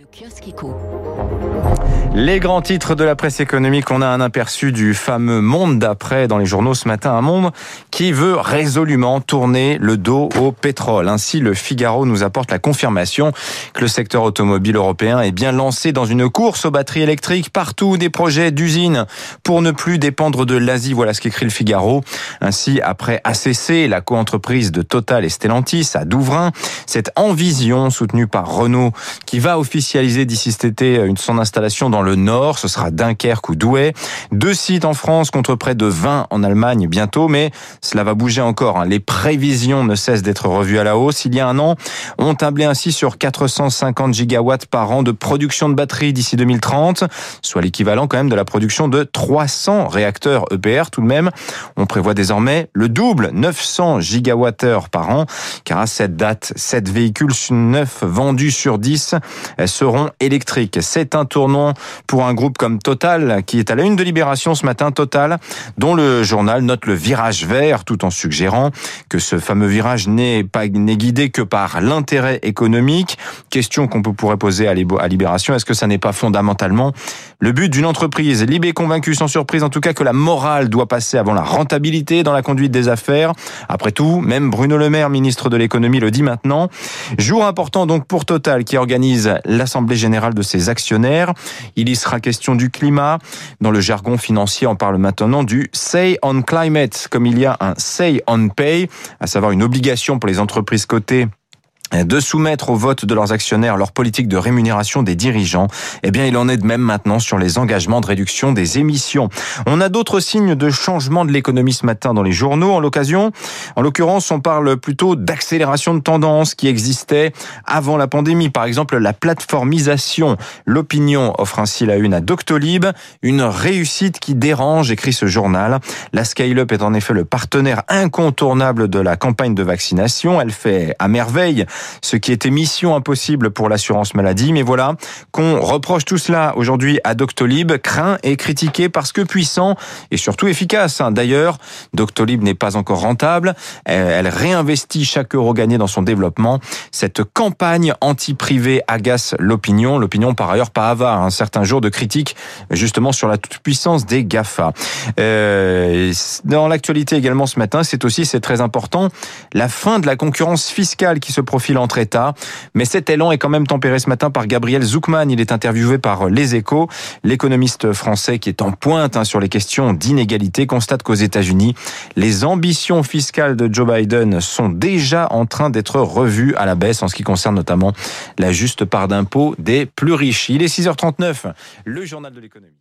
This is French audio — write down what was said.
Le kiosque. Les grands titres de la presse économique, on a un aperçu du fameux monde d'après dans les journaux ce matin, un monde qui veut résolument tourner le dos au pétrole. Ainsi, le Figaro nous apporte la confirmation que le secteur automobile européen est bien lancé dans une course aux batteries électriques partout, des projets d'usines pour ne plus dépendre de l'Asie. Voilà ce qu'écrit le Figaro. Ainsi, après ACC, la coentreprise de Total et Stellantis à Douvrin, cette Envision soutenue par Renault qui va officialiser d'ici cet été une, son installation dans le nord, ce sera Dunkerque ou Douai. Deux sites en France contre près de 20 en Allemagne bientôt, mais cela va bouger encore. Hein. Les prévisions ne cessent d'être revues à la hausse. Il y a un an, on tablait ainsi sur 450 gigawatts par an de production de batteries d'ici 2030, soit l'équivalent quand même de la production de 300 réacteurs EPR tout de même. On prévoit désormais le double, 900 gigawattheures par an, car à cette date, 7 véhicules 9 vendus sur 10 seront électriques. C'est un tournant pour un groupe comme Total, qui est à la une de Libération ce matin, Total, dont le journal note le virage vert, tout en suggérant que ce fameux virage n'est pas n'est guidé que par l'intérêt économique. Question qu'on pourrait poser à Libération, est-ce que ça n'est pas fondamentalement le but d'une entreprise? Libé est convaincu, sans surprise en tout cas, que la morale doit passer avant la rentabilité dans la conduite des affaires. Après tout, même Bruno Le Maire, ministre de l'économie, le dit maintenant. Jour important donc pour Total, qui organise l'Assemblée générale de ses actionnaires. Il y sera question du climat. Dans le jargon financier, on parle maintenant du Say on Climate, comme il y a un Say on Pay, à savoir une obligation pour les entreprises cotées de soumettre au vote de leurs actionnaires leur politique de rémunération des dirigeants, eh bien il en est de même maintenant sur les engagements de réduction des émissions. On a d'autres signes de changement de l'économie ce matin dans les journaux. En l'occasion, en l'occurrence, on parle plutôt d'accélération de tendance qui existait avant la pandémie. Par exemple, la plateformisation. L'opinion offre ainsi la une à Doctolib, une réussite qui dérange, écrit ce journal. La Scale-up est en effet le partenaire incontournable de la campagne de vaccination. Elle fait à merveille ce qui était mission impossible pour l'assurance maladie. Mais voilà qu'on reproche tout cela aujourd'hui à Doctolib, craint et critiqué parce que puissant et surtout efficace. Hein. D'ailleurs, Doctolib n'est pas encore rentable. Elle réinvestit chaque euro gagné dans son développement. Cette campagne anti-privé agace l'opinion. L'opinion, par ailleurs, pas avare. Un hein. certain jour de critique, justement, sur la toute-puissance des GAFA. Euh, dans l'actualité également ce matin, c'est aussi, c'est très important, la fin de la concurrence fiscale qui se profile entre États. Mais cet élan est quand même tempéré ce matin par Gabriel Zuckman. Il est interviewé par Les Échos. L'économiste français qui est en pointe hein, sur les questions d'inégalité constate qu'aux États-Unis, les ambitions fiscales de Joe Biden sont déjà en train d'être revues à la baisse en ce qui concerne notamment la juste part d'impôt des plus riches. Il est 6h39, le journal de l'économie.